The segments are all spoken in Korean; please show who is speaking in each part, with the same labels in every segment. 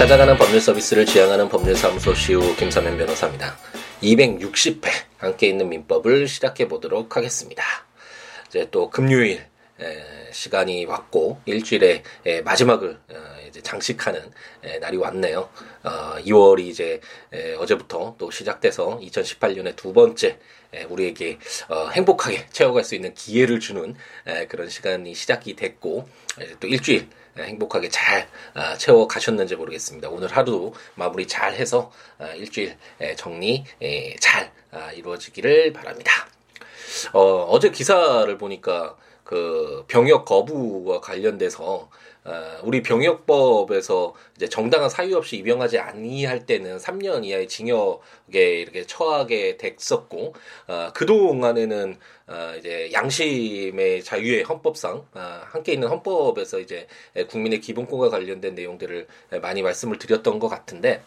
Speaker 1: 찾아가는 법률 서비스를 지향하는 법률사무소 시우 김사면 변호사입니다. 260회 함께 있는 민법을 시작해 보도록 하겠습니다. 이제 또 금요일 시간이 왔고 일주일의 마지막을 어, 이제 장식하는 날이 왔네요. 2월이 어, 이제 어제부터 또 시작돼서 2018년의 두 번째 우리에게 어, 행복하게 채워갈 수 있는 기회를 주는 그런 시간이 시작이 됐고 또 일주일 행복하게 잘 채워 가셨는지 모르겠습니다. 오늘 하루 마무리 잘 해서 일주일 정리 잘 이루어지기를 바랍니다. 어, 어제 기사를 보니까 그 병역 거부와 관련돼서 어, 우리 병역법에서 이제 정당한 사유 없이 입영하지 아니할 때는 3년 이하의 징역에 이렇게 처하게 됐었고 어, 그 동안에는 어, 이제 양심의 자유의 헌법상 어, 함께 있는 헌법에서 이제 국민의 기본권과 관련된 내용들을 많이 말씀을 드렸던 것 같은데.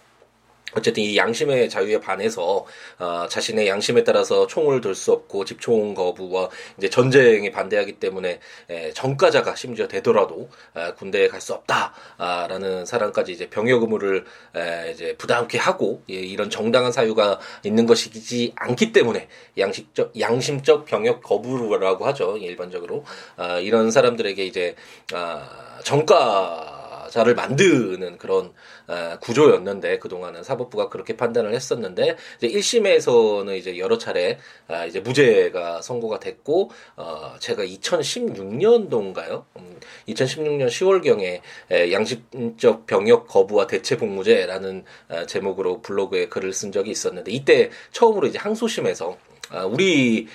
Speaker 1: 어쨌든 이 양심의 자유에 반해서 어, 자신의 양심에 따라서 총을 들 수 없고 집총 거부와 이제 전쟁에 반대하기 때문에 에, 전과자가 심지어 되더라도 에, 군대에 갈 수 없다라는 사람까지 이제 병역 의무를 에, 이제 부담케 하고 예, 이런 정당한 사유가 있는 것이지 않기 때문에 양식적 양심적 병역 거부라고 하죠 일반적으로. 아, 이런 사람들에게 이제 아, 전과 자를 만드는 그런 어, 구조였는데 그동안은 사법부가 그렇게 판단을 했었는데 이제 1심에서는 이제 여러 차례 아, 이제 무죄가 선고가 됐고 어 제가 2016년도인가요? 음, 2016년 10월경에 양심적 병역 거부와 대체 복무제라는 어, 제목으로 블로그에 글을 쓴 적이 있었는데 이때 처음으로 이제 항소심에서 아, 우리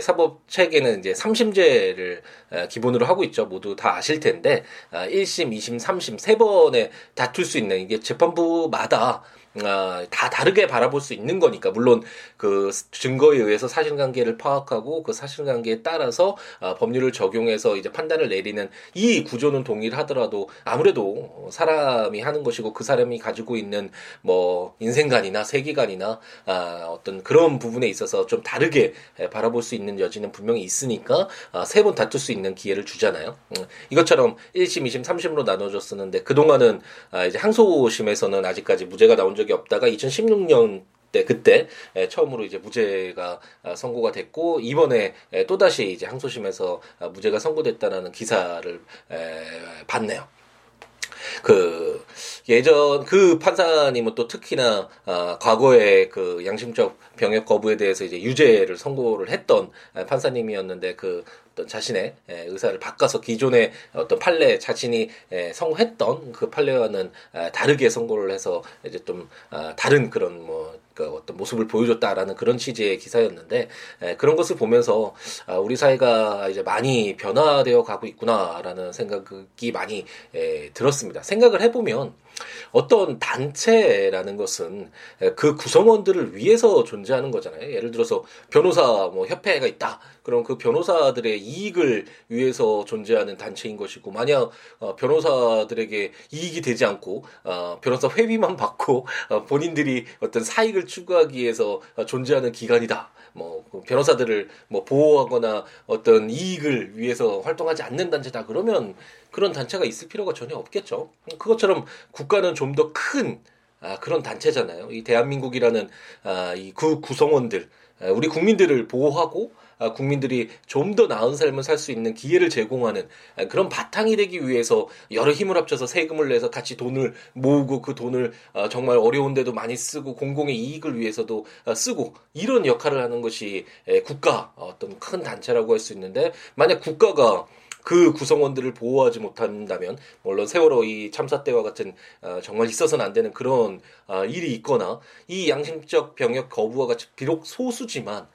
Speaker 1: 사법 체계는 이제 삼심제를 기본으로 하고 있죠. 모두 다 아실 텐데 1심, 2심, 3심 세 번에 다툴 수 있는 이게 재판부마다 아, 다 다르게 바라볼 수 있는 거니까 물론 그 증거에 의해서 사실관계를 파악하고 그 사실관계에 따라서 아, 법률을 적용해서 이제 판단을 내리는 이 구조는 동일하더라도 아무래도 사람이 하는 것이고 그 사람이 가지고 있는 뭐 인생관이나 세계관이나 아, 어떤 그런 부분에 있어서 좀 다르게 바라볼 수 있는 여지는 분명히 있으니까 아, 세 번 다툴 수 있는 기회를 주잖아요. 음, 이것처럼 1심, 2심, 3심으로 나눠졌었는데 그동안은 아, 이제 항소심에서는 아직까지 무죄가 나온 적이 없다가 2016년 때 그때 처음으로 이제 무죄가 아, 선고가 됐고 이번에 또 다시 이제 항소심에서 아, 무죄가 선고됐다라는 기사를 봤네요. 그 예전 그 판사님은 또 특히나 아, 과거에 그 양심적 병역 거부에 대해서 이제 유죄를 선고를 했던 판사님이었는데 그 어떤 자신의 의사를 바꿔서 기존의 어떤 판례 자신이 선고했던 그 판례와는 다르게 선고를 해서 이제 좀 다른 그런 뭐그 어떤 모습을 보여줬다라는 그런 취지의 기사였는데 에, 그런 것을 보면서 아, 우리 사회가 이제 많이 변화되어 가고 있구나라는 생각이 많이 에, 들었습니다. 생각을 해보면 어떤 단체라는 것은 그 구성원들을 위해서 존재하는 거잖아요. 예를 들어서 변호사 뭐 협회가 있다. 그럼 그 변호사들의 이익을 위해서 존재하는 단체인 것이고 만약 어, 변호사들에게 이익이 되지 않고 어, 변호사 회비만 받고 어, 본인들이 어떤 사익을 추구하기 위해서 존재하는 기관이다. 뭐그 변호사들을 뭐 보호하거나 어떤 이익을 위해서 활동하지 않는 단체다. 그러면 그런 단체가 있을 필요가 전혀 없겠죠. 그것처럼 국가는 좀 더큰 아, 그런 단체잖아요. 이 대한민국이라는 아, 이그 구성원들, 아, 우리 국민들을 보호하고 아, 국민들이 좀 더 나은 삶을 살 수 있는 기회를 제공하는 아, 그런 바탕이 되기 위해서 여러 힘을 합쳐서 세금을 내서 같이 돈을 모으고 그 돈을 아, 정말 어려운데도 많이 쓰고 공공의 이익을 위해서도 쓰고 이런 역할을 하는 것이 국가 어떤 큰 단체라고 할 수 있는데 만약 국가가 그 구성원들을 보호하지 못한다면 물론 세월호 이 참사 때와 같은 어, 정말 있어서는 안 되는 그런 어, 일이 있거나 이 양심적 병역 거부와 같이 비록 소수지만 아,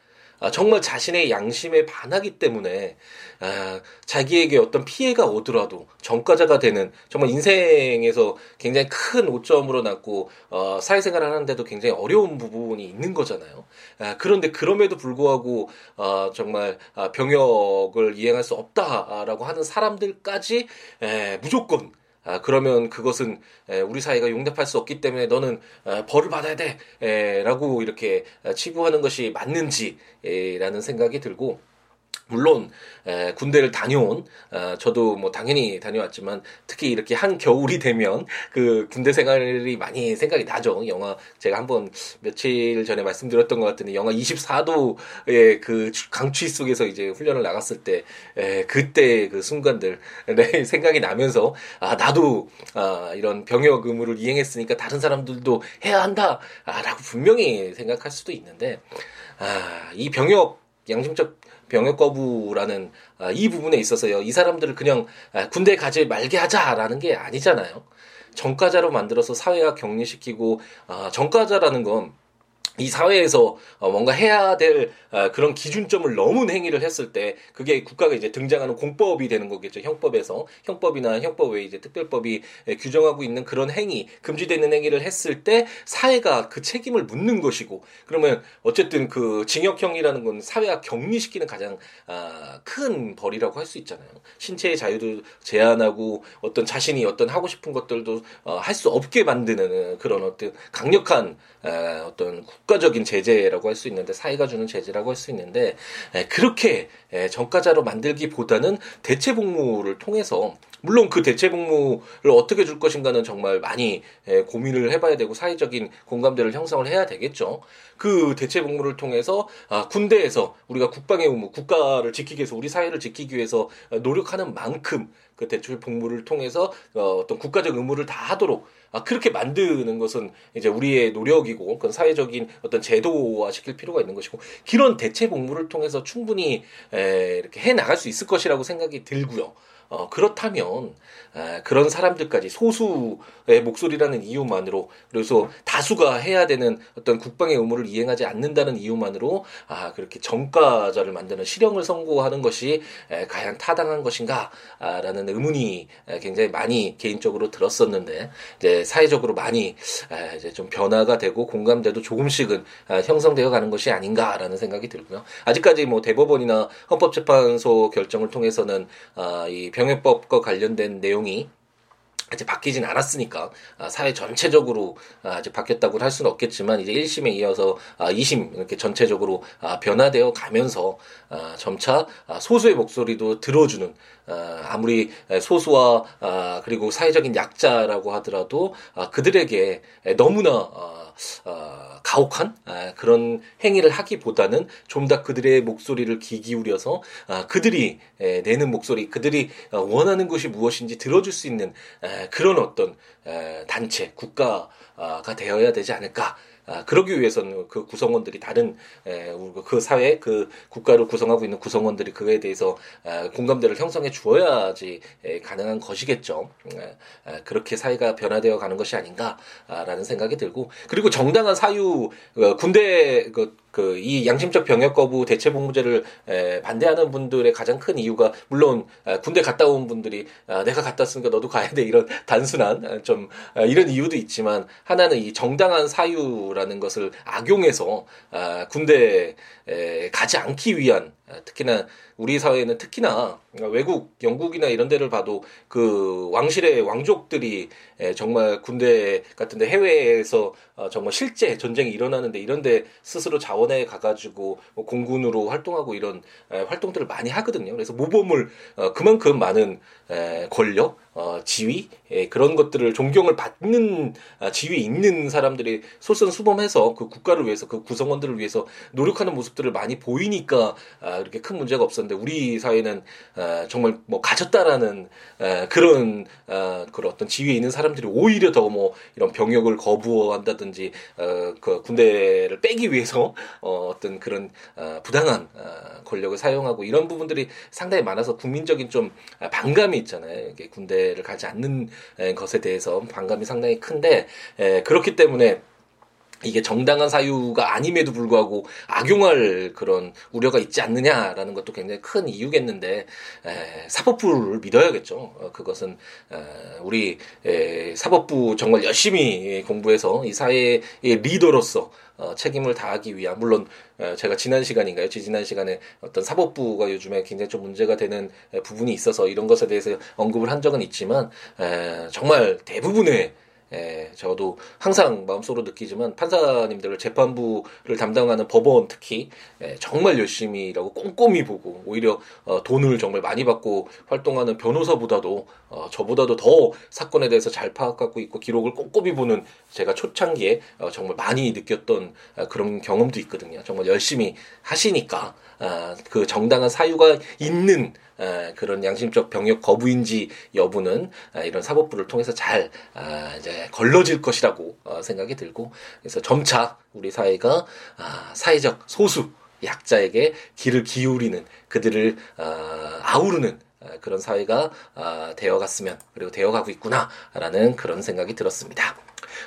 Speaker 1: 정말 자신의 양심에 반하기 때문에 아, 자기에게 어떤 피해가 오더라도 전과자가 되는 정말 인생에서 굉장히 큰 오점으로 났고 어, 사회생활을 하는데도 굉장히 어려운 부분이 있는 거잖아요. 아, 그런데 그럼에도 불구하고 어, 정말 아, 병역을 이행할 수 없다라고 하는 사람들까지 에, 무조건 아, 그러면 그것은 에, 우리 사회가 용납할 수 없기 때문에 너는 에, 벌을 받아야 돼. 에, 라고 이렇게 치부하는 것이 맞는지라는 생각이 들고 물론 에, 군대를 다녀온 어, 저도 뭐 당연히 다녀왔지만 특히 이렇게 한 겨울이 되면 그 군대 생활이 많이 생각이 나죠. 영화 제가 한번 며칠 전에 말씀드렸던 것 같은데 영화 24도의 그 강추위 속에서 이제 훈련을 나갔을 때 에, 그때 그 순간들 네, 생각이 나면서 아 나도 아, 이런 병역 의무를 이행했으니까 다른 사람들도 해야 한다라고 아, 분명히 생각할 수도 있는데 아, 이 병역 양심적 병역 거부라는 아, 이 부분에 있어서요. 이 사람들을 그냥 아, 군대 가지 말게 하자라는 게 아니잖아요. 정가자로 만들어서 사회화 격리시키고 아, 정가자라는 건 이 사회에서 어, 뭔가 해야 될 어, 그런 기준점을 넘은 행위를 했을 때 그게 국가가 이제 등장하는 공법이 되는 거겠죠. 형법에서 형법이나 형법 외에 이제 특별법이 규정하고 있는 그런 행위, 금지되는 행위를 했을 때 사회가 그 책임을 묻는 것이고 그러면 어쨌든 그 징역형이라는 건 사회가 격리시키는 가장 아, 큰 벌이라고 할 수 있잖아요. 신체의 자유도 제한하고 어떤 자신이 어떤 하고 싶은 것들도 어, 할수 없게 만드는 그런 어떤 강력한 어떤 국가적인 제재라고 할 수 있는데 사회가 주는 제재라고 할 수 있는데 그렇게 정가자로 만들기보다는 대체 복무를 통해서 물론 그 대체 복무를 어떻게 줄 것인가는 정말 많이 고민을 해봐야 되고 사회적인 공감대를 형성을 해야 되겠죠. 그 대체 복무를 통해서 아, 군대에서 우리가 국방의 의무, 국가를 지키기 위해서 우리 사회를 지키기 위해서 노력하는 만큼 그 대출 복무를 통해서 어, 어떤 국가적 의무를 다 하도록 아, 그렇게 만드는 것은 이제 우리의 노력이고 그건 사회적인 어떤 제도화 시킬 필요가 있는 것이고 그런 대체 복무를 통해서 충분히 에, 이렇게 해 나갈 수 있을 것이라고 생각이 들고요. 어, 그렇다면 에, 그런 사람들까지 소수의 목소리라는 이유만으로 그래서 다수가 해야 되는 어떤 국방의 의무를 이행하지 않는다는 이유만으로 아 그렇게 정가자를 만드는 실형을 선고하는 것이 에, 과연 타당한 것인가라는 의문이 에, 굉장히 많이 개인적으로 들었었는데 이제 사회적으로 많이 에, 이제 좀 변화가 되고 공감대도 조금씩은 아, 형성되어 가는 것이 아닌가라는 생각이 들고요. 아직까지 뭐 대법원이나 헌법재판소 결정을 통해서는 아, 이 병역법과 관련된 내용이 아직 바뀌진 않았으니까 아, 사회 전체적으로 아, 아직 바뀌었다고 할 수는 없겠지만 이제 1심에 이어서 2심 아, 이렇게 전체적으로 변화되어 가면서 점차 소수의 목소리도 들어주는 아무리 소수와 그리고 사회적인 약자라고 하더라도 그들에게 너무나 가혹한 아, 그런 행위를 하기보다는 좀 더 그들의 목소리를 귀 기울여서 아, 그들이 내는 목소리, 그들이 어, 원하는 것이 무엇인지 들어줄 수 있는 그런 어떤 단체, 국가가 되어야 되지 않을까. 아, 그러기 위해서는 그 구성원들이 다른 에, 그 사회 그 국가를 구성하고 있는 구성원들이 그에 대해서 에, 공감대를 형성해 주어야지 에, 가능한 것이겠죠. 에, 에, 그렇게 사회가 변화되어 가는 것이 아닌가라는 생각이 들고 그리고 정당한 사유 어, 군대 그 그 이 양심적 병역 거부 대체 복무제를 에, 반대하는 분들의 가장 큰 이유가 물론 에, 군대 갔다 온 분들이 아, 내가 갔다 왔으니까 너도 가야 돼 이런 단순한 아, 좀 아, 이런 이유도 있지만 하나는 이 정당한 사유라는 것을 악용해서 아, 군대에 가지 않기 위한 아, 특히나 우리 사회는 특히나 외국 영국이나 이런 데를 봐도 그 왕실의 왕족들이 정말 군대 같은데 해외에서 어, 정말 실제 전쟁이 일어나는데 이런데 스스로 자원해 가가지고 뭐 공군으로 활동하고 이런 활동들을 많이 하거든요. 그래서 모범을 어, 그만큼 많은 권력, 어, 지위 그런 것들을 존경을 받는 아, 지위 있는 사람들이 솔선수범해서 그 국가를 위해서 그 구성원들을 위해서 노력하는 모습들을 많이 보이니까 아, 이렇게 큰 문제가 없었는데 우리 사회는 아, 정말 뭐 가졌다라는 그런 그런 어떤 지위에 있는 사람들이 오히려 더 뭐 이런 병역을 거부한다든지 어, 그 군대를 빼기 위해서 어, 어떤 그런 부당한 권력을 사용하고 이런 부분들이 상당히 많아서 국민적인 좀 반감이 있잖아요. 이게 군대 를 가지 않는 것에 대해서 반감이 상당히 큰데 그렇기 때문에 이게 정당한 사유가 아님에도 불구하고 악용할 그런 우려가 있지 않느냐라는 것도 굉장히 큰 이유겠는데 에, 사법부를 믿어야겠죠. 어, 그것은 에, 우리 에, 사법부 정말 열심히 공부해서 이 사회의 리더로서 어, 책임을 다하기 위한 물론 어, 제가 지난 시간인가요? 지난 시간에 어떤 사법부가 요즘에 굉장히 좀 문제가 되는 부분이 있어서 이런 것에 대해서 언급을 한 적은 있지만 에, 정말 대부분의 예, 저도 항상 마음속으로 느끼지만 판사님들을 재판부를 담당하는 법원 특히 예, 정말 열심히 일하고 꼼꼼히 보고 오히려 어, 돈을 정말 많이 받고 활동하는 변호사보다도 어, 저보다도 더 사건에 대해서 잘 파악하고 있고 기록을 꼼꼼히 보는 제가 초창기에 어, 정말 많이 느꼈던 어, 그런 경험도 있거든요. 정말 열심히 하시니까 아, 그 정당한 사유가 있는 아, 그런 양심적 병역 거부인지 여부는 아, 이런 사법부를 통해서 잘 아, 이제 걸러질 것이라고 어, 생각이 들고 그래서 점차 우리 사회가 아, 사회적 소수 약자에게 귀를 기울이는 그들을 아, 아우르는 아, 그런 사회가 아, 되어갔으면 그리고 되어가고 있구나라는 그런 생각이 들었습니다.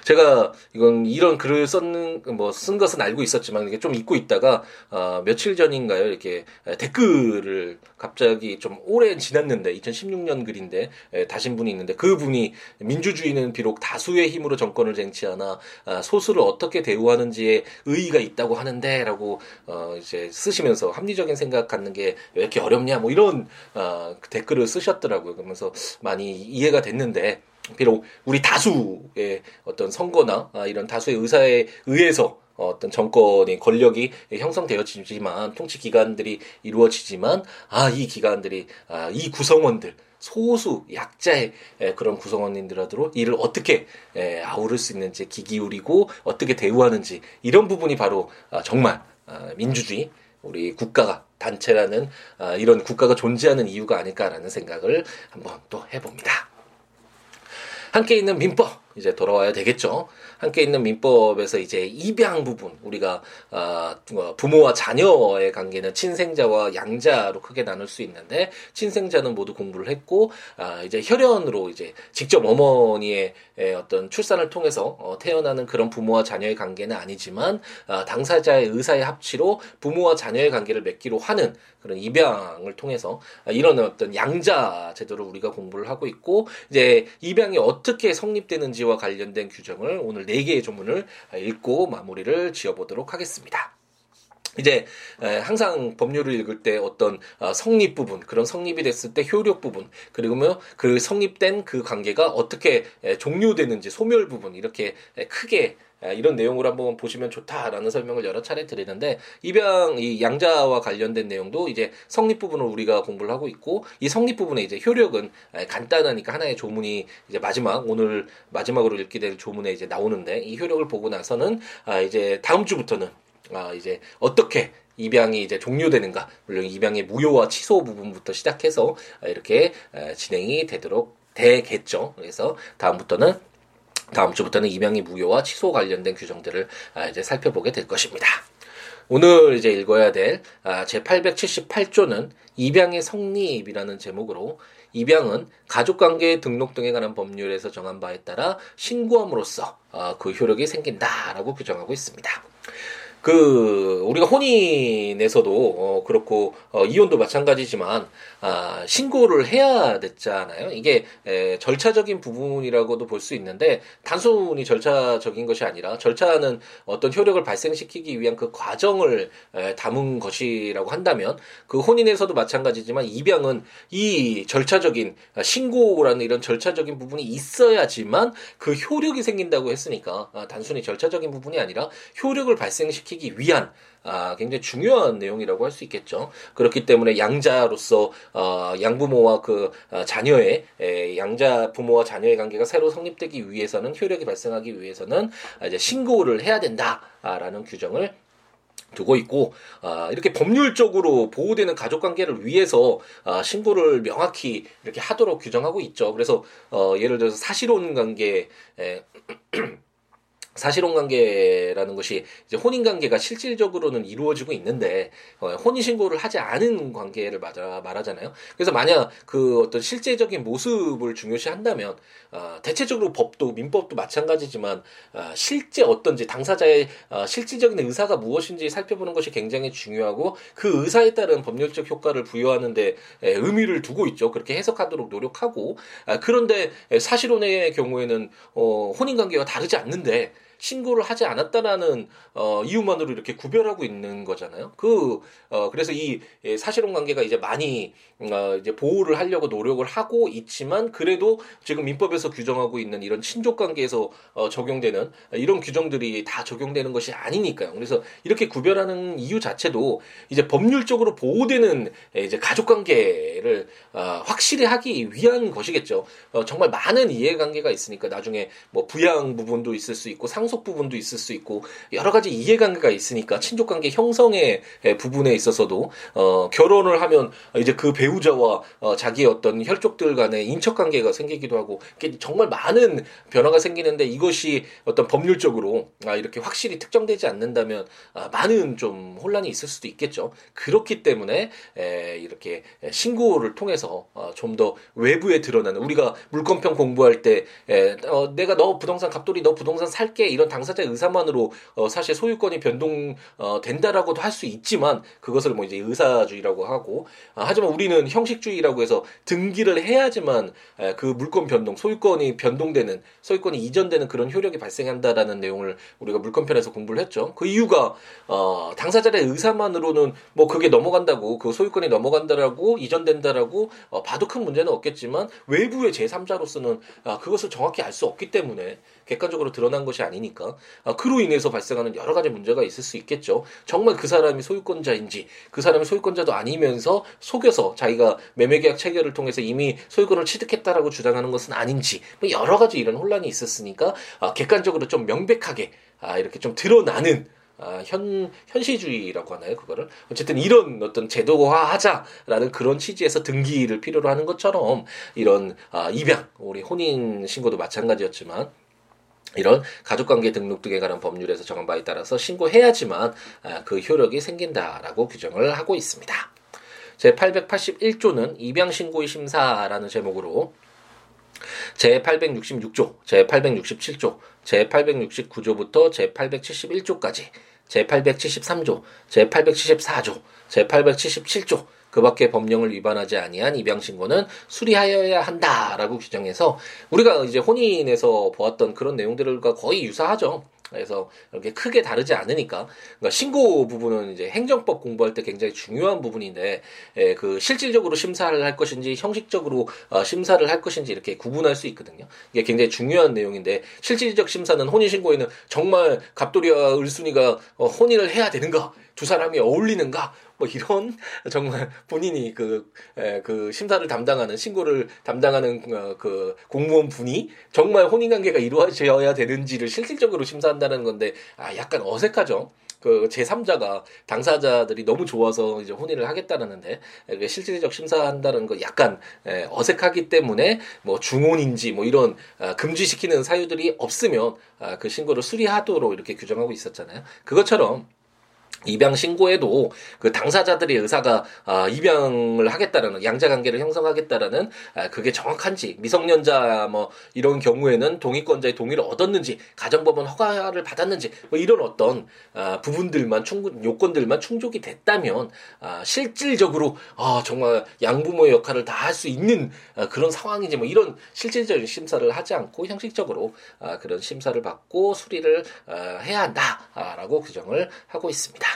Speaker 1: 제가 이건 이런 글을 썼는 뭐 쓴 것은 알고 있었지만 이게 좀 잊고 있다가 어, 며칠 전인가요 이렇게 댓글을 갑자기 좀 오래 지났는데 2016년 글인데 에, 다신 분이 있는데 그 분이 민주주의는 비록 다수의 힘으로 정권을 쟁취하나 아, 소수를 어떻게 대우하는지에 의의가 있다고 하는데라고 어, 이제 쓰시면서 합리적인 생각 갖는 게 왜 이렇게 어렵냐 뭐 이런 어, 댓글을 쓰셨더라고요. 그러면서 많이 이해가 됐는데 비록 우리 다수의 어떤 선거나 아, 이런 다수의 의사에 의해서 어떤 정권의 권력이 형성되어지지만 통치 기관들이 이루어지지만 아 이 기관들이 아, 이 구성원들 소수 약자의 그런 구성원님들하고 이를 어떻게 아우를 수 있는지 기기울이고 어떻게 대우하는지 이런 부분이 바로 아, 정말 아, 민주주의 우리 국가가 단체라는 이런 국가가 존재하는 이유가 아닐까라는 생각을 한번 또 해봅니다. 함께 있는 민법 이제 돌아와야 되겠죠. 함께 있는 민법에서 이제 입양 부분 우리가 어, 부모와 자녀의 관계는 친생자와 양자로 크게 나눌 수 있는데 친생자는 모두 공부를 했고 아, 이제 혈연으로 이제 직접 어머니의 어떤 출산을 통해서 어, 태어나는 그런 부모와 자녀의 관계는 아니지만 아, 당사자의 의사의 합치로 부모와 자녀의 관계를 맺기로 하는 그런 입양을 통해서 이런 어떤 양자 제도를 우리가 공부를 하고 있고 이제 입양이 어떻게 성립되는지 와 관련된 규정을 오늘 네 개의 조문을 읽고 마무리를 지어보도록 하겠습니다. 이제 항상 법률을 읽을 때 어떤 어, 성립 부분 그런 성립이 됐을 때 효력 부분 그리고 그 성립된 그 관계가 어떻게 종료되는지 소멸 부분 이렇게 크게 이런 내용을 한번 보시면 좋다라는 설명을 여러 차례 드리는데 입양 이 양자와 관련된 내용도 이제 성립 부분을 우리가 공부를 하고 있고 이 성립 부분의 이제 효력은 간단하니까 하나의 조문이 이제 마지막 오늘 마지막으로 읽게 될 조문에 이제 나오는데 이 효력을 보고 나서는 아 이제 다음 주부터는 아 이제 어떻게 입양이 이제 종료되는가 물론 입양의 무효와 취소 부분부터 시작해서 이렇게 진행이 되도록 되겠죠. 그래서 다음부터는 다음 주부터는 입양이 무효와 취소 관련된 규정들을 아, 이제 살펴보게 될 것입니다. 오늘 이제 읽어야 될 아, 제 878조는 입양의 성립이라는 제목으로 입양은 가족관계 등록 등에 관한 법률에서 정한 바에 따라 신고함으로써 아, 그 효력이 생긴다라고 규정하고 있습니다. 그 우리가 혼인에서도 어 그렇고 어 이혼도 마찬가지지만 아 신고를 해야 됐잖아요. 이게 에 절차적인 부분이라고도 볼 수 있는데 단순히 절차적인 것이 아니라 절차는 어떤 효력을 발생시키기 위한 그 과정을 에 담은 것이라고 한다면 그 혼인에서도 마찬가지지만 입양은 이 절차적인 신고라는 이런 절차적인 부분이 있어야지만 그 효력이 생긴다고 했으니까 아 단순히 절차적인 부분이 아니라 효력을 발생시키 시키기 위한 아, 굉장히 중요한 내용이라고 할 수 있겠죠. 그렇기 때문에 양자로서 어, 양부모와 그 어, 자녀의 에, 양자 부모와 자녀의 관계가 새로 성립되기 위해서는 효력이 발생하기 위해서는 아, 이제 신고를 해야 된다라는 규정을 두고 있고 아, 이렇게 법률적으로 보호되는 가족 관계를 위해서 아, 신고를 명확히 이렇게 하도록 규정하고 있죠. 그래서 어, 예를 들어서 사실혼 관계 에, 사실혼 관계라는 것이 이제 혼인 관계가 실질적으로는 이루어지고 있는데 어, 혼인 신고를 하지 않은 관계를 맞아 말하잖아요. 그래서 만약 그 어떤 실제적인 모습을 중요시한다면 어, 대체적으로 법도 민법도 마찬가지지만 어, 실제 어떤지 당사자의 어, 실질적인 의사가 무엇인지 살펴보는 것이 굉장히 중요하고 그 의사에 따른 법률적 효과를 부여하는데 에, 의미를 두고 있죠. 그렇게 해석하도록 노력하고 아, 그런데 사실혼의 경우에는 어, 혼인 관계가 다르지 않는데 신고를 하지 않았다라는 어, 이유만으로 이렇게 구별하고 있는 거잖아요. 그 어, 그래서 이 예, 사실혼 관계가 이제 많이 어, 이제 보호를 하려고 노력을 하고 있지만 그래도 지금 민법에서 규정하고 있는 이런 친족 관계에서 어, 적용되는 이런 규정들이 다 적용되는 것이 아니니까요. 그래서 이렇게 구별하는 이유 자체도 이제 법률적으로 보호되는 예, 이제 가족 관계를 어, 확실히 하기 위한 것이겠죠. 어, 정말 많은 이해관계가 있으니까 나중에 뭐 부양 부분도 있을 수 있고 상속 부분도 있을 수 있고 여러 가지 이해관계가 있으니까 친족관계 형성의 예, 부분에 있어서도 어, 결혼을 하면 이제 그 배우자와 어, 자기의 어떤 혈족들 간의 인척관계가 생기기도 하고 정말 많은 변화가 생기는데 이것이 어떤 법률적으로 아, 이렇게 확실히 특정되지 않는다면 아, 많은 좀 혼란이 있을 수도 있겠죠. 그렇기 때문에 에, 이렇게 신고를 통해서 어, 좀더 외부에 드러나는 우리가 물권평 공부할 때 에, 어, 내가 너 부동산 갑돌이 너 부동산 살게 이런 당사자의 의사만으로 어, 사실 소유권이 변동 어, 된다라고도 할 수 있지만 그것을 뭐 이제 의사주의라고 하고 아, 하지만 우리는 형식주의라고 해서 등기를 해야지만 에, 그 물권 변동 소유권이 변동되는 소유권이 이전되는 그런 효력이 발생한다라는 내용을 우리가 물권편에서 공부를 했죠. 그 이유가 어, 당사자의 의사만으로는 뭐 그게 넘어간다고 그 소유권이 넘어간다라고 이전된다라고 어, 봐도 큰 문제는 없겠지만 외부의 제3자로서는 아, 그것을 정확히 알 수 없기 때문에 객관적으로 드러난 것이 아니니까 아, 그로 인해서 발생하는 여러 가지 문제가 있을 수 있겠죠. 정말 그 사람이 소유권자인지 그 사람이 소유권자도 아니면서 속여서 자기가 매매계약 체결을 통해서 이미 소유권을 취득했다라고 주장하는 것은 아닌지 뭐 여러 가지 이런 혼란이 있었으니까 아, 객관적으로 좀 명백하게 아, 이렇게 좀 드러나는 아, 현 현시주의라고 하나요 그거를 어쨌든 이런 어떤 제도화 하자라는 그런 취지에서 등기를 필요로 하는 것처럼 이런 아, 입양 우리 혼인 신고도 마찬가지였지만 이런 가족관계 등록 등에 관한 법률에서 정한 바에 따라서 신고해야지만 아, 그 효력이 생긴다라고 규정을 하고 있습니다. 제 881조는 입양신고의 심사라는 제목으로 제866조, 제867조, 제869조부터 제871조까지 제873조, 제874조, 제877조 그 밖에 법령을 위반하지 아니한 입양 신고는 수리하여야 한다라고 규정해서 우리가 이제 혼인에서 보았던 그런 내용들과 거의 유사하죠. 그래서 이렇게 크게 다르지 않으니까 그러니까 신고 부분은 이제 행정법 공부할 때 굉장히 중요한 부분인데 예, 그 실질적으로 심사를 할 것인지 형식적으로 어, 심사를 할 것인지 이렇게 구분할 수 있거든요. 이게 굉장히 중요한 내용인데 실질적 심사는 혼인 신고에는 정말 갑돌이와 을순이가 어, 혼인을 해야 되는가 두 사람이 어울리는가 뭐 이런 정말 본인이 그, 에, 그 심사를 담당하는 신고를 담당하는 어, 그 공무원 분이 정말 혼인 관계가 이루어져야 되는지를 실질적으로 심사한다는 건데 아 약간 어색하죠. 그 제3자가 당사자들이 너무 좋아서 이제 혼인을 하겠다는데 실질적 심사한다는 거 약간 어색하기 때문에 뭐 중혼인지 뭐 이런 아, 금지시키는 사유들이 없으면 아, 그 신고를 수리하도록 이렇게 규정하고 있었잖아요. 그것처럼 입양 신고에도 그 당사자들의 의사가 아, 입양을 하겠다라는 양자 관계를 형성하겠다라는 아, 그게 정확한지 미성년자 뭐 이런 경우에는 동의권자의 동의를 얻었는지 가정법원 허가를 받았는지 뭐 이런 어떤 아, 부분들만 충분 요건들만 충족이 됐다면 아, 실질적으로 아, 정말 양부모의 역할을 다 할 수 있는 아, 그런 상황인지 뭐 이런 실질적인 심사를 하지 않고 형식적으로 아, 그런 심사를 받고 수리를 아, 해야 한다라고 규정을 하고 있습니다.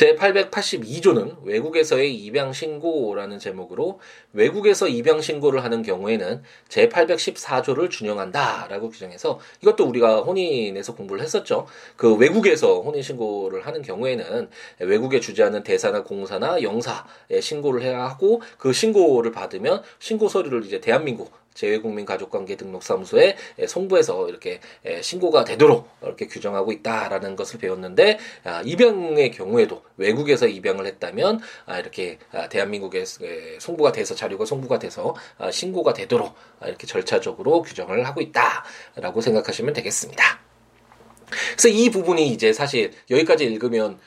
Speaker 1: 제882조는 외국에서의 입양 신고라는 제목으로 외국에서 입양 신고를 하는 경우에는 제814조를 준용한다라고 규정해서 이것도 우리가 혼인에서 공부를 했었죠. 그 외국에서 혼인 신고를 하는 경우에는 외국에 주재하는 대사나 공사나 영사에 신고를 해야 하고 그 신고를 받으면 신고 서류를 이제 대한민국 재외국민 가족관계 등록사무소에 송부해서 이렇게 신고가 되도록 이렇게 규정하고 있다라는 것을 배웠는데 아, 입양의 경우에도 외국에서 입양을 했다면 아, 이렇게 아, 대한민국에 송부가 돼서 자료가 송부가 돼서 신고가 되도록 이렇게 절차적으로 규정을 하고 있다라고 생각하시면 되겠습니다. 그래서 이 부분이 이제 사실 여기까지 읽으면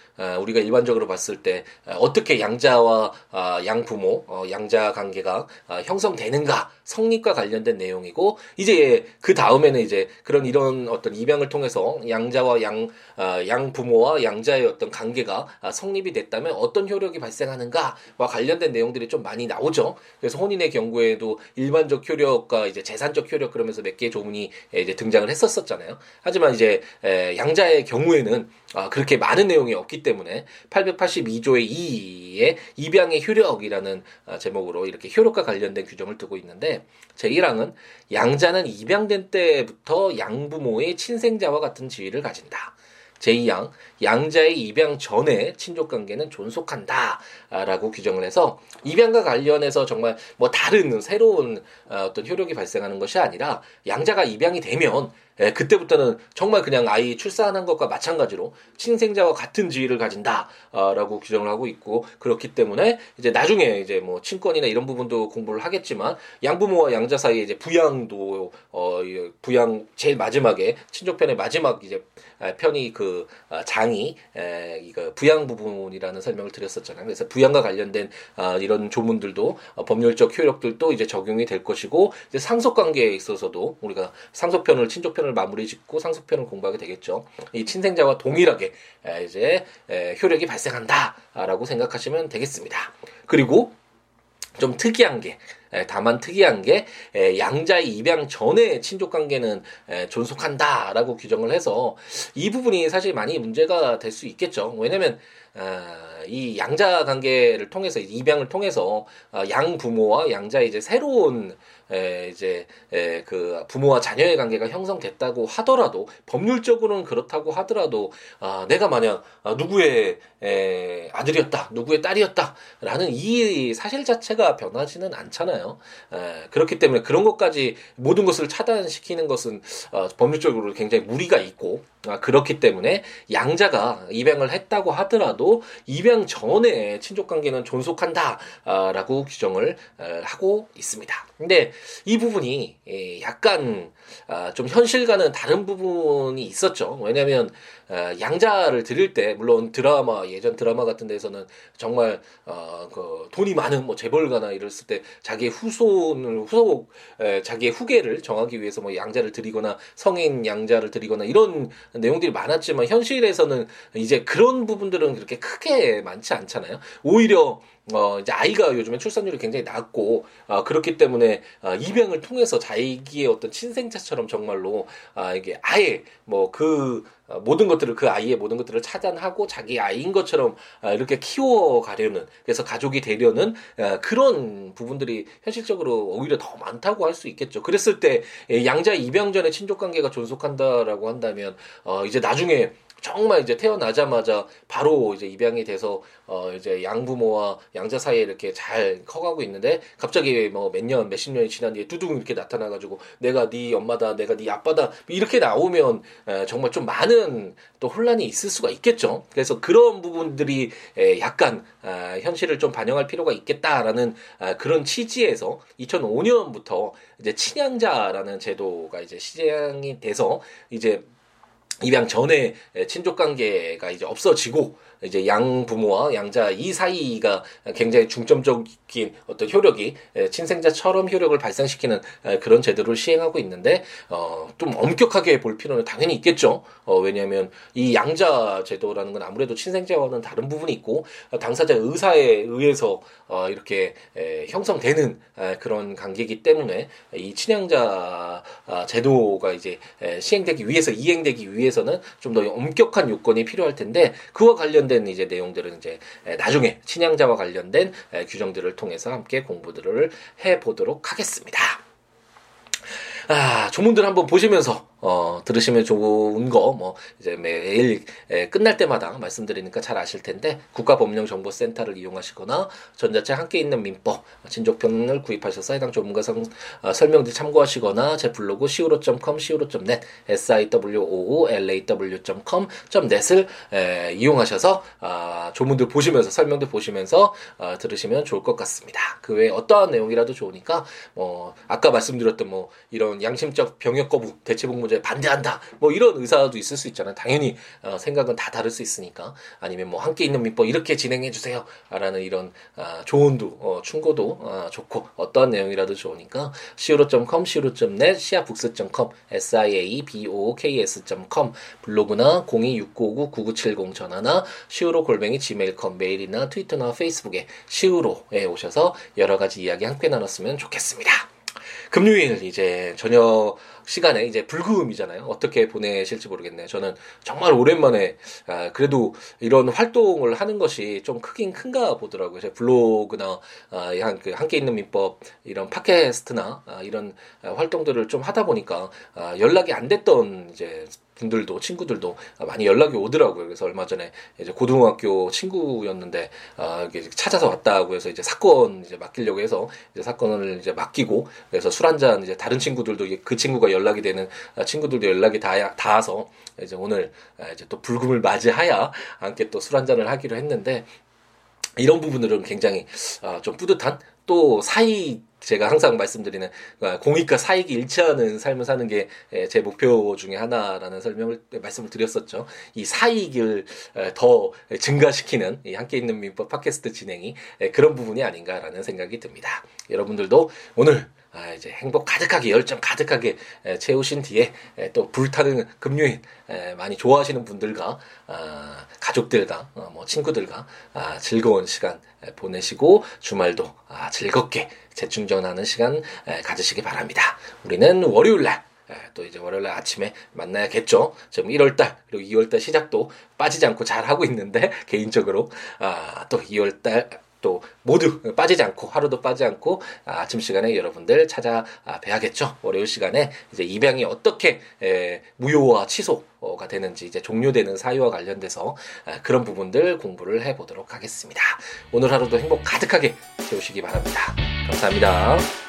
Speaker 1: 우리가 일반적으로 봤을 때 어떻게 양자와 양부모, 어, 양자 관계가 형성되는가 성립과 관련된 내용이고 이제 그 다음에는 이제 그런 이런 어떤 입양을 통해서 양자와 양, 어, 양 부모와 양자의 어떤 관계가 아, 성립이 됐다면 어떤 효력이 발생하는가와 관련된 내용들이 좀 많이 나오죠. 그래서 혼인의 경우에도 일반적 효력과 이제 재산적 효력 그러면서 몇 개의 조문이 이제 등장을 했었었잖아요. 하지만 이제 양자의 경우에는 아, 그렇게 많은 내용이 없기 때문에 882조의 2의 입양의 효력이라는 아, 제목으로 이렇게 효력과 관련된 규정을 두고 있는데 제1항은 양자는 입양된 때부터 양부모의 친생자와 같은 지위를 가진다. 제2항 양자의 입양 전에 친족 관계는 존속한다라고 규정을 해서 입양과 관련해서 정말 뭐 다른 새로운 어, 어떤 효력이 발생하는 것이 아니라 양자가 입양이 되면 예, 그때부터는 정말 그냥 아이 출산한 것과 마찬가지로 친생자와 같은 지위를 가진다라고 규정을 하고 있고 그렇기 때문에 이제 나중에 이제 뭐 친권이나 이런 부분도 공부를 하겠지만 양부모와 양자 사이에 이제 부양도 어 부양 제일 마지막에 친족편의 마지막 이제 아, 편이 그 아, 장이 에, 이거 부양 부분이라는 설명을 드렸었잖아요. 그래서 부양과 관련된 아, 이런 조문들도 어, 법률적 효력들도 이제 적용이 될 것이고 이제 상속 관계에 있어서도 우리가 상속편을 친족편 상속편을 마무리 짓고 상속편을 공부하게 되겠죠. 이 친생자와 동일하게 이제 효력이 발생한다라고 생각하시면 되겠습니다. 그리고 좀 특이한 게 다만 특이한 게 양자의 입양 전에 친족 관계는 존속한다라고 규정을 해서 이 부분이 사실 많이 문제가 될 수 있겠죠. 왜냐면 이 양자 관계를 통해서 입양을 통해서 어, 양 부모와 양자의 이제 새로운 에, 이제 에, 그 부모와 자녀의 관계가 형성됐다고 하더라도 법률적으로는 그렇다고 하더라도 아, 내가 만약 아, 누구의 에, 아들이었다, 누구의 딸이었다라는 이 사실 자체가 변하지는 않잖아요. 에, 그렇기 때문에 그런 것까지 모든 것을 차단시키는 것은 어, 법률적으로 굉장히 무리가 있고 아, 그렇기 때문에 양자가 입양을 했다고 하더라도 입양 전에 친족 관계는 존속한다라고 규정을 어, 하고 있습니다. 근데 이 부분이 예, 약간 아, 좀 현실과는 다른 부분이 있었죠. 왜냐하면 아, 양자를 드릴 때 물론 드라마 예전 드라마 같은 데서는 정말 어, 그 돈이 많은 뭐 재벌가나 이랬을 때 자기의 후손을 후속 자기의 후계를 정하기 위해서 뭐 양자를 드리거나 성인 양자를 드리거나 이런 내용들이 많았지만 현실에서는 이제 그런 부분들은 그렇게 크게 많지 않잖아요. 오히려 어, 이제 아이가 요즘에 출산율이 굉장히 낮고, 아, 그렇기 때문에, 아, 입양을 통해서 자기의 어떤 친생자처럼 정말로, 아, 이게 아예, 뭐, 그, 어, 모든 것들을 그 아이의 모든 것들을 차단하고 자기 아이인 것처럼 아, 이렇게 키워가려는 그래서 가족이 되려는 아, 그런 부분들이 현실적으로 오히려 더 많다고 할 수 있겠죠. 그랬을 때 양자 입양 전에 친족 관계가 존속한다라고 한다면 어 이제 나중에 정말 이제 태어나자마자 바로 이제 입양이 돼서 어 이제 양부모와 양자 사이에 이렇게 잘 커가고 있는데 갑자기 뭐 몇 년, 몇 십 년이 지난 뒤에 뚜둥 이렇게 나타나가지고 내가 네 엄마다, 내가 네 아빠다 이렇게 나오면 에, 정말 좀 많은 또 혼란이 있을 수가 있겠죠. 그래서 그런 부분들이 에, 약간 아, 현실을 좀 반영할 필요가 있겠다라는 아, 그런 취지에서 2005년부터 이제 친양자라는 제도가 이제 시행이 돼서 이제 입양 전에 친족 관계가 이제 없어지고 이제 양 부모와 양자 이 사이가 굉장히 중점적인 어떤 효력이 친생자처럼 효력을 발생시키는 그런 제도를 시행하고 있는데 어 좀 엄격하게 볼 필요는 당연히 있겠죠. 어 왜냐하면 이 양자 제도라는 건 아무래도 친생자와는 다른 부분이 있고 당사자 의사에 의해서 어 이렇게 에, 형성되는 에, 그런 관계이기 때문에 이 친양자 아, 제도가 이제 에, 시행되기 위해서 이행되기 위해서는 좀 더 엄격한 요건이 필요할 텐데 그와 관련된 관련된 이제 내용들은 이제 나중에 친양자와 관련된 규정들을 통해서 함께 공부들을 해 보도록 하겠습니다. 아, 조문들 한번 보시면서 어, 들으시면 좋은 거, 뭐, 이제 매일 에, 끝날 때마다 말씀드리니까 잘 아실 텐데, 국가법령정보센터를 이용하시거나, 전자책 함께 있는 민법, 진족편을 구입하셔서 해당 전문가 성, 어, 설명들 참고하시거나, 제 블로그 siwo.com, siwo.net, siwoolaw.com.net을 에, 이용하셔서, 아, 조문들 보시면서, 설명들 보시면서, 어, 들으시면 좋을 것 같습니다. 그 외에 어떠한 내용이라도 좋으니까, 뭐, 아까 말씀드렸던 뭐, 이런 양심적 병역 거부, 대체복무 이제 반대한다. 뭐 이런 의사도 있을 수 있잖아요. 당연히 어, 생각은 다 다를 수 있으니까 아니면 뭐 함께 있는 민법 이렇게 진행해 주세요 라는 이런 아, 조언도 어, 충고도 아, 좋고 어떠한 내용이라도 좋으니까 siwo.com, siwo.net, siabooks.com, siabooks.com 블로그나 0269599970 전화나 siwo 골뱅이 gmail.com 메일이나 트위터나 페이스북에 siwo에 오셔서 여러 가지 이야기 함께 나눴으면 좋겠습니다. 금요일 이제 저녁 시간에 이제 불금이잖아요. 어떻게 보내실지 모르겠네요. 저는 정말 오랜만에 아, 그래도 이런 활동을 하는 것이 좀 크긴 큰가 보더라고요. 제 블로그나 아, 한, 그 함께 있는 민법 이런 팟캐스트나 아, 이런 아, 활동들을 좀 하다 보니까 아, 연락이 안 됐던 이제 분들도 친구들도 많이 연락이 오더라고요. 그래서 얼마 전에 이제 고등학교 친구였는데 아 이게 찾아서 왔다고 해서 이제 사건 이제 맡기려고 해서 이제 사건을 이제 맡기고 그래서 술 한잔 이제 다른 친구들도 그 친구가 연락이 되는 친구들도 연락이 다 닿아서 이제 오늘 이제 또 불금을 맞이하여 함께 또 술 한잔을 하기로 했는데 이런 부분들은 굉장히 좀 뿌듯한 또 사이 제가 항상 말씀드리는 아, 공익과 사익이 일치하는 삶을 사는 게 제 목표 중에 하나라는 설명을 말씀을 드렸었죠. 이 사익을 더 증가시키는 이 함께 있는 민법 팟캐스트 진행이 그런 부분이 아닌가라는 생각이 듭니다. 여러분들도 오늘 아, 이제 행복 가득하게 열정 가득하게 에, 채우신 뒤에 에, 또 불타는 금요일 에, 많이 좋아하시는 분들과 아, 가족들과 어, 뭐 친구들과 아, 즐거운 시간 에, 보내시고 주말도 아, 즐겁게 재충전하는 시간 에, 가지시기 바랍니다. 우리는 월요일 날 또 이제 월요일 아침에 만나야겠죠. 지금 1월달 그리고 2월달 시작도 빠지지 않고 잘 하고 있는데 개인적으로 아, 또 2월달 또 모두 빠지지 않고 하루도 빠지지 않고 아침 시간에 여러분들 찾아 뵈야겠죠. 월요일 시간에 이제 입양이 어떻게 에, 무효와 취소가 되는지 이제 종료되는 사유와 관련돼서 아, 그런 부분들 공부를 해보도록 하겠습니다. 오늘 하루도 행복 가득하게 채우시기 바랍니다. 감사합니다.